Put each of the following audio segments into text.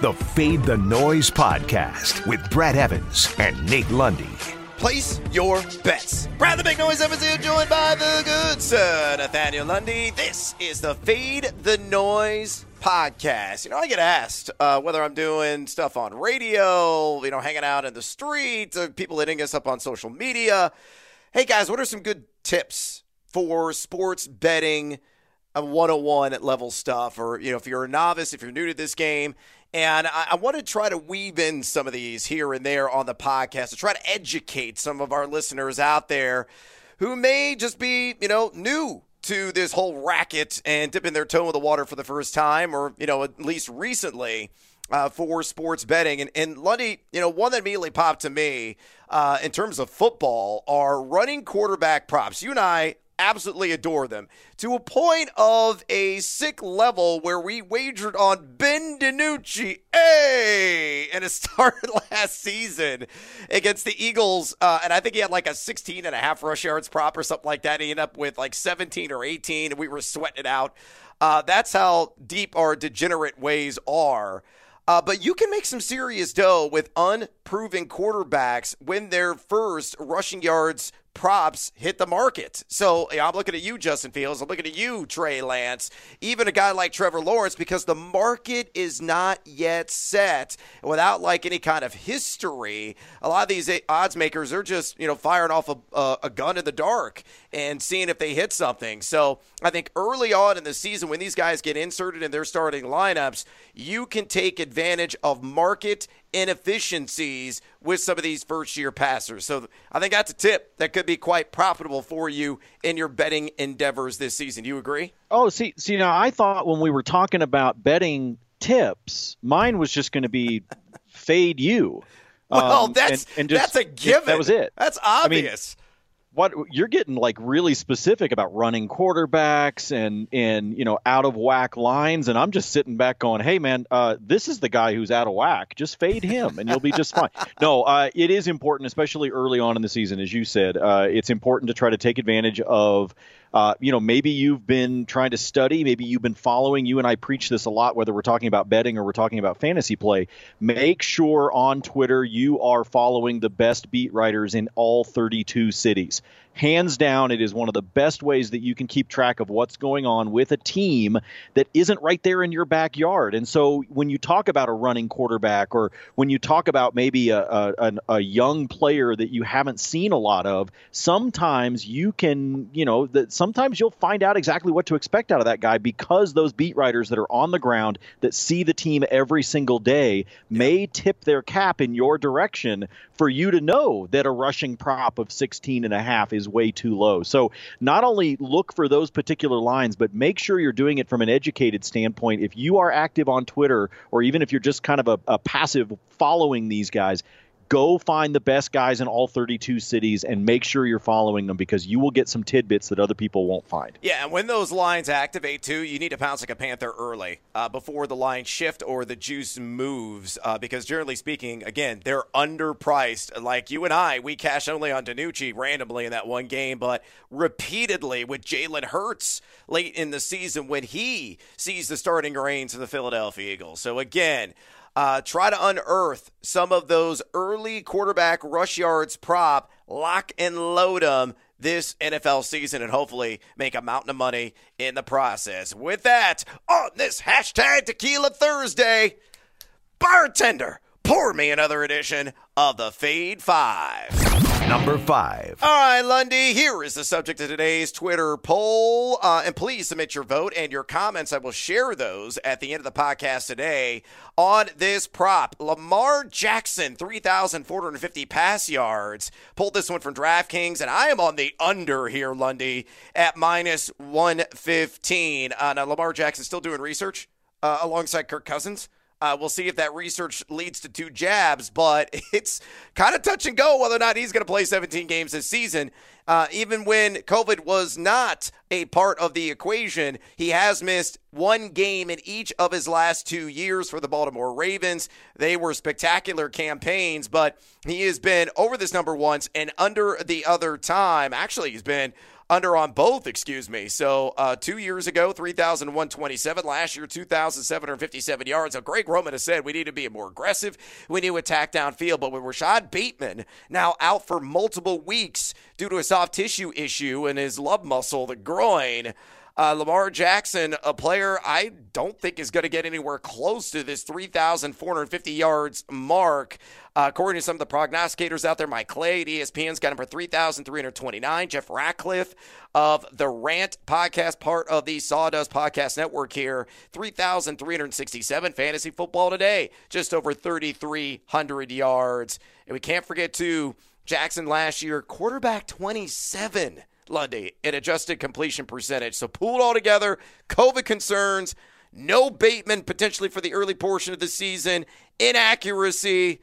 the Fade the Noise podcast with Brad Evans and Nate Lundy. Place your bets. Brad the Big Noise Evans here, joined by the good sir Nathaniel Lundy. This is the Fade the Noise podcast. You know, I get asked uh, whether I'm doing stuff on radio, you know, hanging out in the street, uh, people hitting us up on social media. Hey guys, what are some good tips for sports betting? A 101 at level stuff, or you know, if you're a novice, if you're new to this game, and I, I want to try to weave in some of these here and there on the podcast to try to educate some of our listeners out there who may just be, you know, new to this whole racket and dipping their toe in the water for the first time, or you know, at least recently. Uh, for sports betting. And, and Lundy, you know, one that immediately popped to me uh, in terms of football are running quarterback props. You and I absolutely adore them to a point of a sick level where we wagered on Ben DiNucci, hey, and it started last season against the Eagles. Uh, and I think he had like a 16 and a half rush yards prop or something like that. He ended up with like 17 or 18, and we were sweating it out. Uh, that's how deep our degenerate ways are. Uh, but you can make some serious dough with unproven quarterbacks when their first rushing yards props hit the market. So yeah, I'm looking at you, Justin Fields. I'm looking at you, Trey Lance. Even a guy like Trevor Lawrence, because the market is not yet set without like any kind of history. A lot of these odds makers are just you know firing off a, a gun in the dark and seeing if they hit something. So I think early on in the season, when these guys get inserted in their starting lineups, you can take advantage of market inefficiencies with some of these first year passers. So I think that's a tip that could be quite profitable for you in your betting endeavors this season. Do you agree? Oh, see, see, now I thought when we were talking about betting tips, mine was just going to be fade you. Well, um, that's and, and just, that's a given. That was it. That's obvious. What you're getting like really specific about running quarterbacks and and you know out of whack lines. And i'm just sitting back going hey man uh, this is the guy who's out of whack. Just fade him and you'll be just fine. No uh, it is important especially early on in the season as you said uh, it's important to try to take advantage of uh, you know, maybe you've been trying to study, maybe you've been following. You and I preach this a lot, whether we're talking about betting or we're talking about fantasy play. Make sure on Twitter you are following the best beat writers in all 32 cities hands down, it is one of the best ways that you can keep track of what's going on with a team that isn't right there in your backyard. And so when you talk about a running quarterback or when you talk about maybe a, a, a young player that you haven't seen a lot of, sometimes you can, you know, that sometimes you'll find out exactly what to expect out of that guy because those beat writers that are on the ground that see the team every single day may tip their cap in your direction for you to know that a rushing prop of 16 and a half is way too low. So not only look for those particular lines, but make sure you're doing it from an educated standpoint. If you are active on Twitter, or even if you're just kind of a, a passive following these guys, go find the best guys in all 32 cities and make sure you're following them because you will get some tidbits that other people won't find. Yeah, and when those lines activate too, you need to pounce like a panther early uh, before the line shift or the juice moves uh, because generally speaking, again, they're underpriced. Like you and I, we cash only on DiNucci randomly in that one game, but repeatedly with Jalen Hurts late in the season when he sees the starting reins of the Philadelphia Eagles. So again, uh, try to unearth some of those early quarterback rush yards prop, lock and load them this NFL season and hopefully make a mountain of money in the process. With that, on this hashtag Tequila Thursday, bartender, pour me another edition of the Fade Five. Number five. All right, Lundy, here is the subject of today's Twitter poll. Uh, and please submit your vote and your comments. I will share those at the end of the podcast today on this prop. Lamar Jackson, 3,450 pass yards. Pulled this one from DraftKings, and I am on the under here, Lundy, at minus 115. Uh, now, Lamar Jackson still doing research uh, alongside Kirk Cousins. Uh, we'll see if that research leads to two jabs, but it's kind of touch and go whether or not he's going to play 17 games this season. Uh, even when COVID was not a part of the equation, he has missed one game in each of his last two years for the Baltimore Ravens. They were spectacular campaigns, but he has been over this number once and under the other time. Actually, he's been under on both, excuse me. So uh, two years ago, 3,127. Last year, 2,757 yards. So Greg Roman has said we need to be more aggressive. We need to attack downfield. But with Rashod Bateman now out for multiple weeks due to a soft tissue issue in his love muscle, the groin, uh, Lamar Jackson, a player I don't think is going to get anywhere close to this 3,450 yards mark. Uh, according to some of the prognosticators out there, Mike Clay at ESPN's got him for 3,329. Jeff Ratcliffe of the Rant podcast, part of the Sawdust Podcast Network here, 3,367. Fantasy Football Today, just over 3,300 yards. And we can't forget, too, Jackson last year, quarterback 27 Lundy in adjusted completion percentage. So pooled all together, COVID concerns, no Bateman potentially for the early portion of the season, inaccuracy.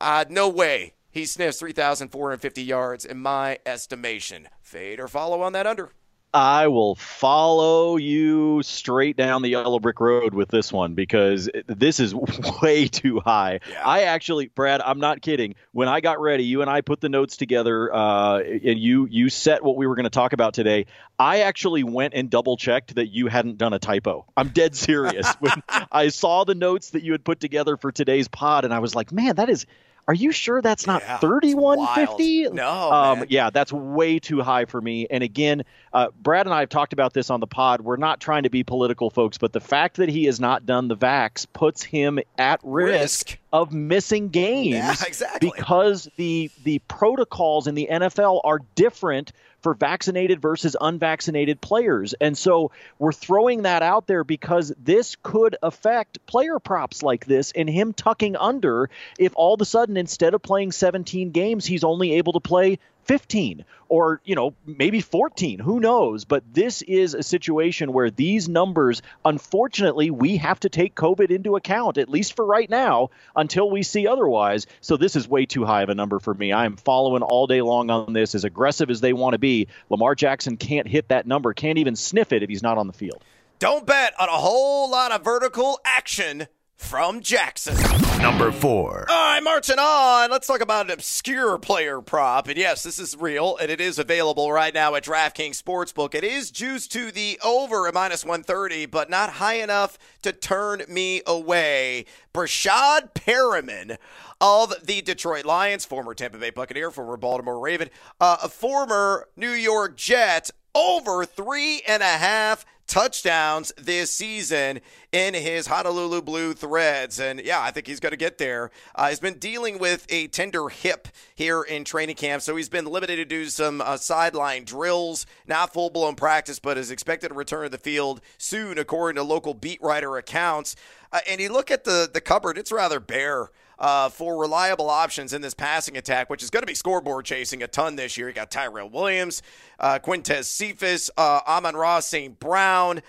Uh, no way he sniffs 3,450 yards in my estimation. Fade or follow on that under. I will follow you straight down the yellow brick road with this one because this is way too high. Yeah. I actually, Brad, I'm not kidding. When I got ready, you and I put the notes together, uh, and you you set what we were going to talk about today. I actually went and double checked that you hadn't done a typo. I'm dead serious. when I saw the notes that you had put together for today's pod, and I was like, man, that is are you sure that's not yeah, 3150? No. Um, yeah, that's way too high for me. And again, uh, Brad and I have talked about this on the pod. We're not trying to be political, folks, but the fact that he has not done the vax puts him at risk, risk. of missing games yeah, exactly. because the the protocols in the NFL are different for vaccinated versus unvaccinated players. And so we're throwing that out there because this could affect player props like this and him tucking under if all of a sudden instead of playing 17 games he's only able to play 15 or you know maybe 14 who knows? But this is a situation where these numbers unfortunately we have to take covid into account at least for right now until we see otherwise. So this is way too high of a number for me. I am following all day long on this as aggressive as they want to be. Lamar jackson can't hit that number can't even sniff it if he's not on the field. Don't bet on a whole lot of vertical action from Jackson. Number four. All right, marching on. Let's talk about an obscure player prop. And yes, this is real, and it is available right now at DraftKings Sportsbook. It is juiced to the over at minus 130, but not high enough to turn me away. Breshad Perriman of the Detroit Lions, former Tampa Bay Buccaneer, former Baltimore Raven, uh, a former New York Jet, over three and a half touchdowns this season in his Honolulu Blue Threads. And yeah, I think he's going to get there. Uh, he's been dealing with a tender hip here in training camp, so he's been limited to do some uh, sideline drills, not full blown practice, but is expected to return to the field soon, according to local beat writer accounts. Uh, and you look at the, the cupboard, it's rather bare uh, for reliable options in this passing attack, which is going to be scoreboard chasing a ton this year. You got Tyrell Williams, uh, Quintez Cephus, uh, Amon-Ra St. Brown.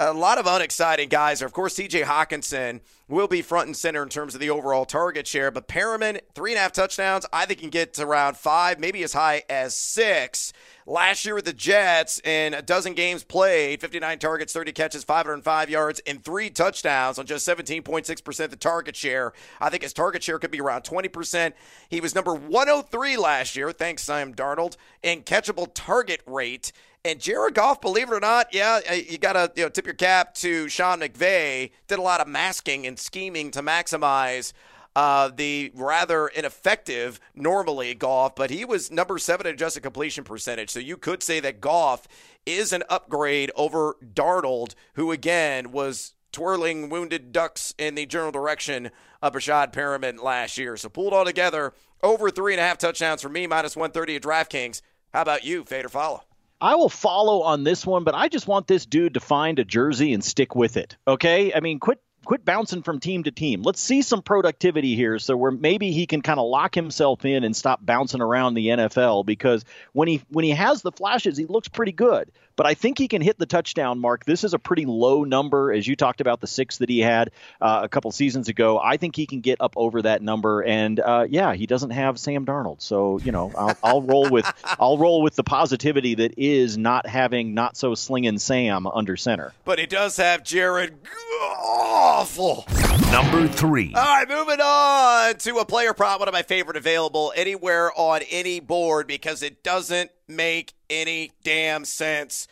A lot of unexciting guys. Of course, TJ Hockenson will be front and center in terms of the overall target share. But Perriman, three and a half touchdowns. I think can get to around five, maybe as high as six. Last year with the Jets, in a dozen games played, 59 targets, 30 catches, 505 yards, and three touchdowns on just 17.6% of the target share. I think his target share could be around 20%. He was number 103 last year, thanks Sam Darnold, in catchable target rate. And Jared Goff, believe it or not, yeah, uh, you got to you know, tip your cap to Sean McVay. Did a lot of masking and scheming to maximize uh, the rather ineffective normally Goff, but he was number seven in adjusted completion percentage. So you could say that Goff is an upgrade over Darnold, who again was twirling wounded ducks in the general direction of Breshad Perriman last year. So pulled all together, over three and a half touchdowns for me, minus 130 at DraftKings. How about you, Fade or Follow? I will follow on this one, but I just want this dude to find a jersey and stick with it. Okay? I mean, quit quit bouncing from team to team. Let's see some productivity here so where maybe he can kind of lock himself in and stop bouncing around the NFL because when he when he has the flashes, he looks pretty good but I think he can hit the touchdown mark. This is a pretty low number, as you talked about the six that he had uh, a couple seasons ago. I think he can get up over that number, and uh, yeah, he doesn't have Sam Darnold, so you know I'll, I'll roll with I'll roll with the positivity that is not having not so slinging Sam under center. But he does have Jared awful. Number three. All right, moving on to a player prop, one of my favorite available anywhere on any board because it doesn't make any damn sense.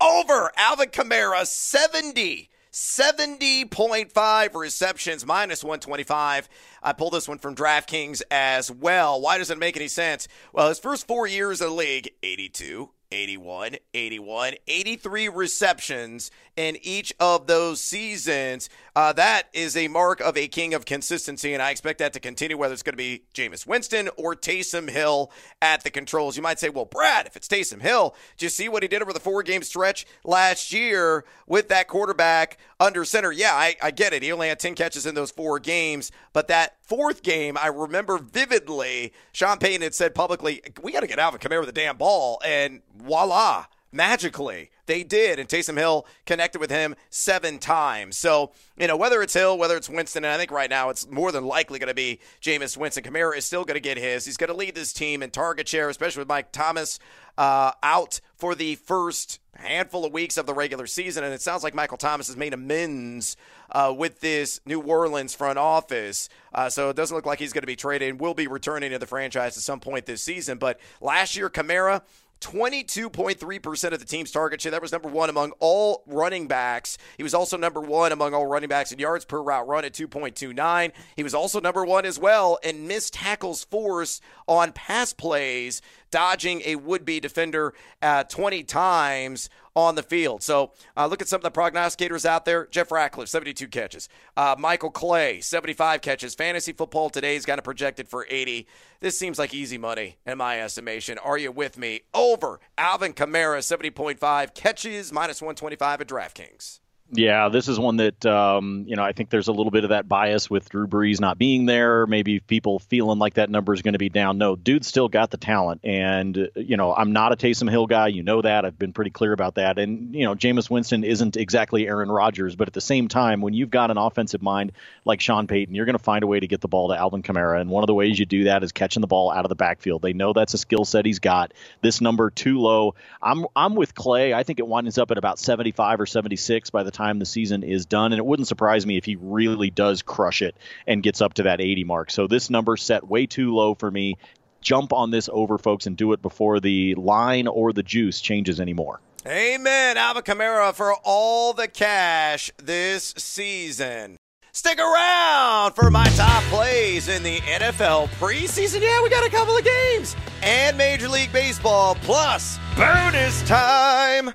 Over Alvin Kamara, 70. 70.5 receptions, minus 125. I pulled this one from DraftKings as well. Why does it make any sense? Well, his first four years in the league, 82, 81, 81, 83 receptions in each of those seasons. Uh, that is a mark of a king of consistency, and I expect that to continue, whether it's going to be Jameis Winston or Taysom Hill at the controls. You might say, well, Brad, if it's Taysom Hill, do you see what he did over the four game stretch last year with that quarterback under center? Yeah, I, I get it. He only had 10 catches in those four games, but that fourth game, I remember vividly, Sean Payton had said publicly, we got to get Alvin Kamara with the damn ball, and voila magically they did and Taysom Hill connected with him seven times. So you know whether it's Hill whether it's Winston and I think right now it's more than likely going to be Jameis Winston. Kamara is still going to get his. He's going to lead this team in target share especially with Mike Thomas uh, out for the first handful of weeks of the regular season and it sounds like Michael Thomas has made amends uh, with this New Orleans front office. Uh, so it doesn't look like he's going to be traded and will be returning to the franchise at some point this season. But last year Kamara 22.3% of the team's target share. That was number one among all running backs. He was also number one among all running backs in yards per route run at 2.29. He was also number one as well in missed tackles force on pass plays, dodging a would be defender uh, 20 times on the field. So uh, look at some of the prognosticators out there. Jeff Ratcliffe, 72 catches. Uh, Michael Clay, 75 catches. Fantasy football today's got it projected for 80. This seems like easy money in my estimation. Are you with me? Over Alvin Kamara, 70.5 catches, minus 125 at DraftKings. Yeah, this is one that um, you know I think there's a little bit of that bias with Drew Brees not being there. Maybe people feeling like that number is going to be down. No, dude still got the talent, and you know I'm not a Taysom Hill guy. You know that I've been pretty clear about that. And you know Jameis Winston isn't exactly Aaron Rodgers, but at the same time, when you've got an offensive mind like Sean Payton, you're going to find a way to get the ball to Alvin Kamara, and one of the ways you do that is catching the ball out of the backfield. They know that's a skill set he's got. This number too low. I'm I'm with Clay. I think it winds up at about 75 or 76 by the time the season is done. And it wouldn't surprise me if he really does crush it and gets up to that 80 mark. So this number set way too low for me. Jump on this over, folks, and do it before the line or the juice changes anymore. Amen. Alvin Kamara for all the cash this season. Stick around for my top plays in the NFL preseason. Yeah, we got a couple of games and Major League Baseball plus bonus time.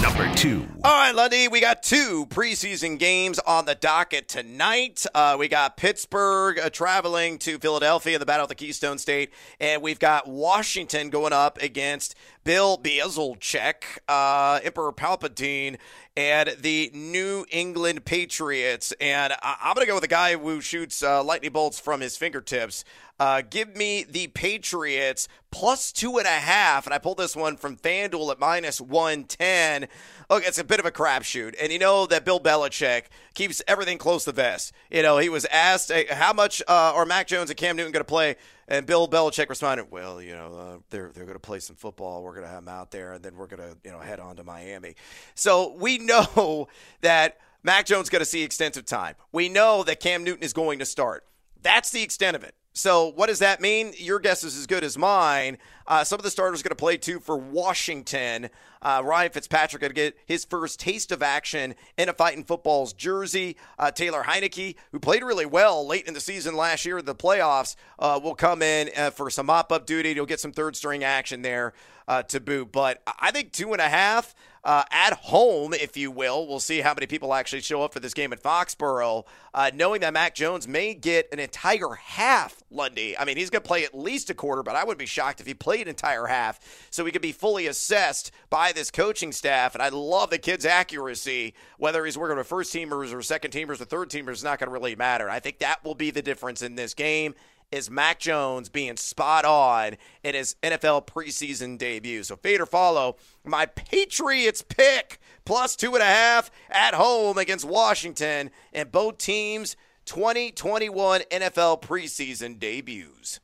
Number two. All right, Lundy, we got two preseason games on the docket tonight. Uh, we got Pittsburgh uh, traveling to Philadelphia in the Battle of the Keystone State, and we've got Washington going up against Bill Belichick, uh, Emperor Palpatine, and the New England Patriots. And I- am going to go with a guy who shoots uh, lightning bolts from his fingertips. Uh, give me the Patriots plus two and a half. And I pulled this one from FanDuel at minus 110. Look, it's a bit of a crapshoot. And you know that Bill Belichick keeps everything close to vest. You know, he was asked how much uh, are Mac Jones and Cam Newton going to play? And Bill Belichick responded, "Well, you know, uh, they're they're going to play some football. We're going to have them out there, and then we're going to you know head on to Miami." So we know that Mac Jones going to see extensive time. We know that Cam Newton is going to start. That's the extent of it. So, what does that mean? Your guess is as good as mine. Uh, some of the starters are going to play too for Washington. Uh, Ryan Fitzpatrick going to get his first taste of action in a fighting football's jersey. Uh, Taylor Heinicke, who played really well late in the season last year in the playoffs, uh, will come in uh, for some mop up duty. He'll get some third string action there uh, to boot. But I think two and a half uh, at home, if you will. We'll see how many people actually show up for this game at Foxborough, uh, knowing that Mac Jones may get an entire half, Lundy. I mean, he's going to play at least a quarter, but I would be shocked if he played an entire half so he could be fully assessed by this coaching staff. And I love the kid's accuracy. Whether he's working with first teamers or second teamers or third teamers is not going to really matter. I think that will be the difference in this game is Mac Jones being spot on in his NFL preseason debut. So fade or follow my Patriots pick plus two and a half at home against Washington and both teams 2021 NFL preseason debuts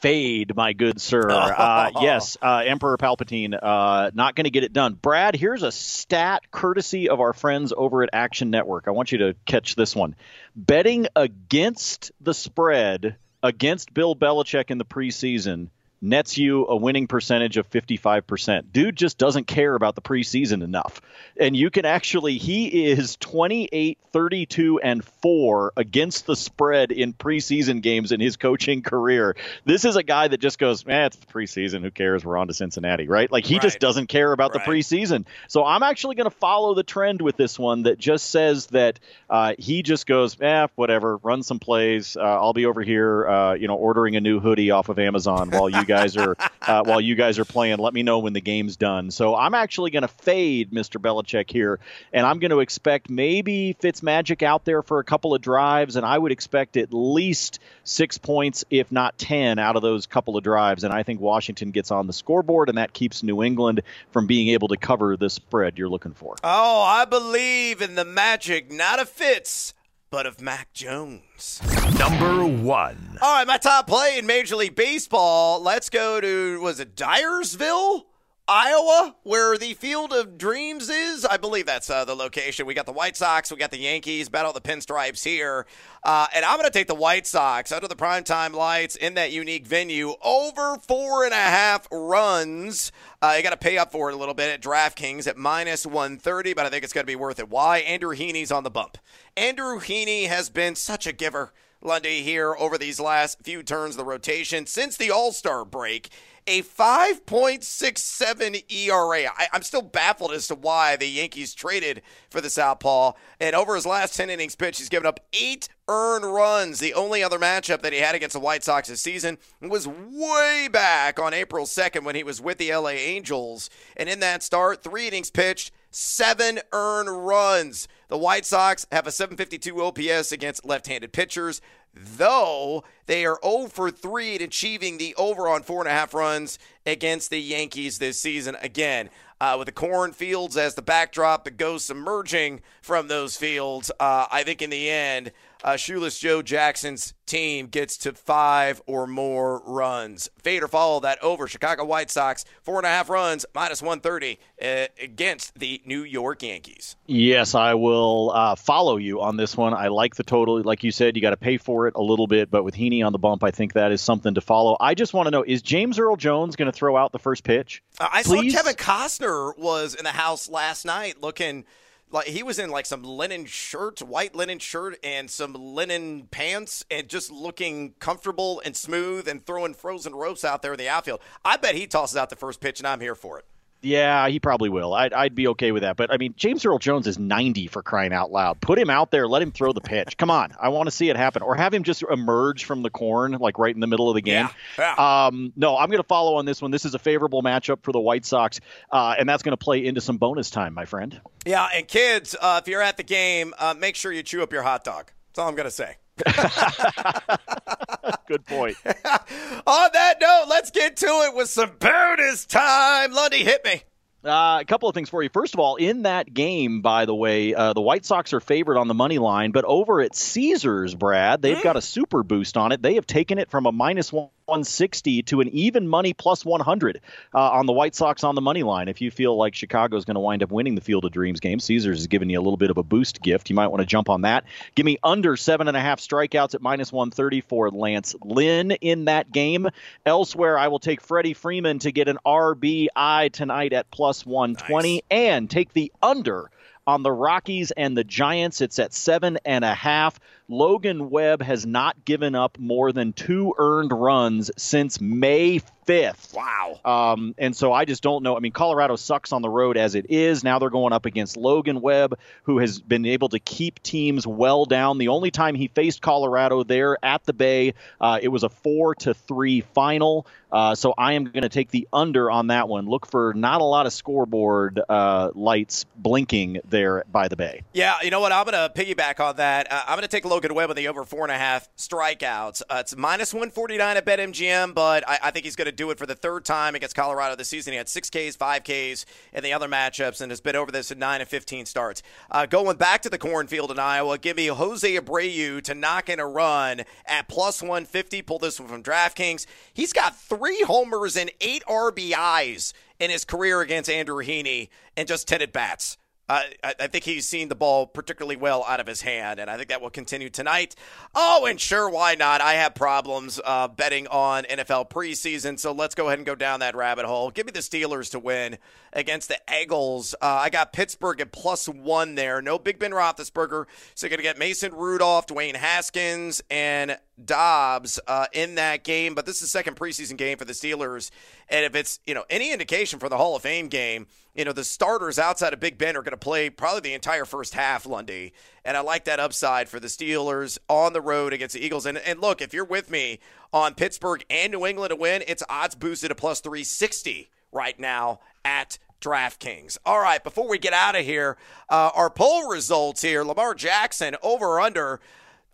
fade, my good sir. Uh, yes, uh, Emperor Palpatine, uh, not going to get it done. Brad, here's a stat courtesy of our friends over at Action Network. I want you to catch this one. Betting against the spread against Bill Belichick in the preseason nets you a winning percentage of 55%. Dude just doesn't care about the preseason enough. And you can actually, he is 28, 32, and 4 against the spread in preseason games in his coaching career. This is a guy that just goes, man, it's the preseason. Who cares? We're on to Cincinnati, right? Like he right. just doesn't care about right. the preseason. So I'm actually going to follow the trend with this one that just says that uh, he just goes, eh, whatever, run some plays. Uh, I'll be over here, uh, you know, ordering a new hoodie off of Amazon while you guys are uh, while you guys are playing. Let me know when the game's done. So I'm actually going to fade Mr. Belichick here, and I'm going to expect maybe Fitzmagic out there for a couple of drives, and I would expect at least six points, if not ten, out of those couple of drives. And I think Washington gets on the scoreboard, and that keeps New England from being able to cover the spread you're looking for. Oh, I believe in the magic, not a Fitz but of Mac Jones. Number one. All right, my top play in Major League Baseball. Let's go to, was it Dyersville? Iowa, where the Field of Dreams is. I believe that's uh, the location. We got the White Sox, we got the Yankees, battle the pinstripes here. Uh, and I'm going to take the White Sox under the primetime lights in that unique venue over four and a half runs. Uh, you got to pay up for it a little bit at DraftKings at minus 130, but I think it's going to be worth it. Why? Andrew Heaney's on the bump. Andrew Heaney has been such a giver. Lundy here over these last few turns of the rotation since the All Star break a 5.67 ERA. I, am still baffled as to why the Yankees traded for the Southpaw. And over his last 10 innings pitch, he's given up eight earned runs. The only other matchup that he had against the White Sox this season was way back on April 2nd when he was with the LA Angels. And in that start, three innings pitched, seven earned runs. The White Sox have a 752 OPS against left handed pitchers though they are 0 for 3 in achieving the over on four and a half runs against the Yankees this season. Again, uh, with the cornfields as the backdrop, the ghosts emerging from those fields. Uh, I think in the end, uh, Shoeless Joe Jackson's team gets to five or more runs. Fade or follow that over. Chicago White Sox, four and a half runs, minus 130 uh, against the New York Yankees. Yes, I will uh, follow you on this one. I like the total. Like you said, you got to pay for it a little bit, but with Heaney on the bump, I think that is something to follow. I just want to know is James Earl Jones going to throw out the first pitch? Uh, I Please? saw Kevin Costner was in the house last night looking – like he was in like some linen shirt, white linen shirt, and some linen pants, and just looking comfortable and smooth, and throwing frozen ropes out there in the outfield. I bet he tosses out the first pitch, and I'm here for it. Yeah, he probably will. I'd, I'd be okay with that. But I mean, James Earl Jones is 90 for crying out loud. Put him out there. Let him throw the pitch. Come on. I want to see it happen. Or have him just emerge from the corn, like right in the middle of the game. Yeah. yeah. Um, no, I'm going to follow on this one. This is a favorable matchup for the White Sox, uh, and that's going to play into some bonus time, my friend. Yeah, and kids, uh, if you're at the game, uh, make sure you chew up your hot dog. That's all I'm going to say. Good point. On that note, let's get to it with some bonus time. Lundy, hit me. Uh, a couple of things for you. First of all, in that game, by the way, uh, the White Sox are favored on the money line, but over at Caesars, Brad, they've mm. got a super boost on it. They have taken it from a minus one 160 to an even money plus 100 uh, on the White Sox on the money line. If you feel like Chicago is going to wind up winning the Field of Dreams game, Caesars is giving you a little bit of a boost gift. You might want to jump on that. Give me under seven and a half strikeouts at minus 130 for Lance Lynn in that game. Elsewhere, I will take Freddie Freeman to get an RBI tonight at plus 120 nice. and take the under on the Rockies and the Giants. It's at seven and a half. Logan Webb has not given up more than two earned runs since May 5th. Wow. Um, and so I just don't know. I mean, Colorado sucks on the road as it is. Now they're going up against Logan Webb, who has been able to keep teams well down. The only time he faced Colorado there at the Bay, uh, it was a four to three final. Uh, so I am going to take the under on that one. Look for not a lot of scoreboard uh, lights blinking there by the Bay. Yeah, you know what? I'm going to piggyback on that. Uh, I'm going to take Logan Webb on the over four and a half strikeouts. Uh, it's minus 149 at BetMGM, but I, I think he's going to do it for the third time against Colorado this season. He had six Ks, five Ks in the other matchups, and has been over this in nine and 15 starts. Uh, going back to the cornfield in Iowa, give me Jose Abreu to knock in a run at plus 150. Pull this one from DraftKings. He's got three three homers and eight RBIs in his career against Andrew Heaney and just 10 at bats. I, I think he's seen the ball particularly well out of his hand, and I think that will continue tonight. Oh, and sure, why not? I have problems uh, betting on NFL preseason, so let's go ahead and go down that rabbit hole. Give me the Steelers to win against the Eagles. Uh, I got Pittsburgh at plus one there. No Big Ben Roethlisberger, so going to get Mason Rudolph, Dwayne Haskins, and Dobbs uh, in that game. But this is the second preseason game for the Steelers, and if it's you know any indication for the Hall of Fame game you know, the starters outside of Big Ben are going to play probably the entire first half, Lundy. And I like that upside for the Steelers on the road against the Eagles. And, and look, if you're with me on Pittsburgh and New England to win, it's odds boosted to plus 360 right now at DraftKings. All right, before we get out of here, uh, our poll results here Lamar Jackson over under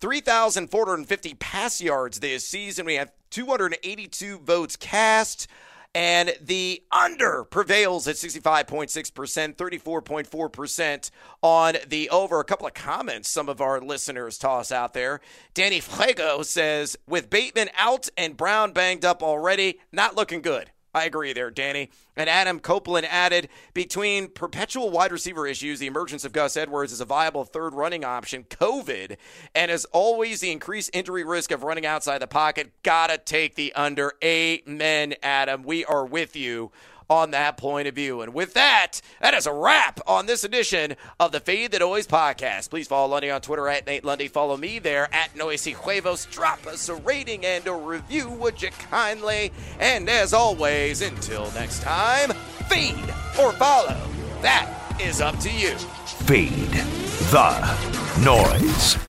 3,450 pass yards this season. We have 282 votes cast. And the under prevails at 65.6%, 34.4% on the over. A couple of comments some of our listeners toss out there. Danny Fuego says, with Bateman out and Brown banged up already, not looking good. I agree there, Danny. And Adam Copeland added between perpetual wide receiver issues, the emergence of Gus Edwards as a viable third running option, COVID, and as always, the increased injury risk of running outside the pocket, gotta take the under. Amen, Adam. We are with you on that point of view. And with that, that is a wrap on this edition of the Fade the Noise podcast. Please follow Lundy on Twitter at Nate Lundy. Follow me there at Noisy Huevos. Drop us a rating and a review, would you kindly? And as always, until next time, feed or follow. That is up to you. Feed the noise.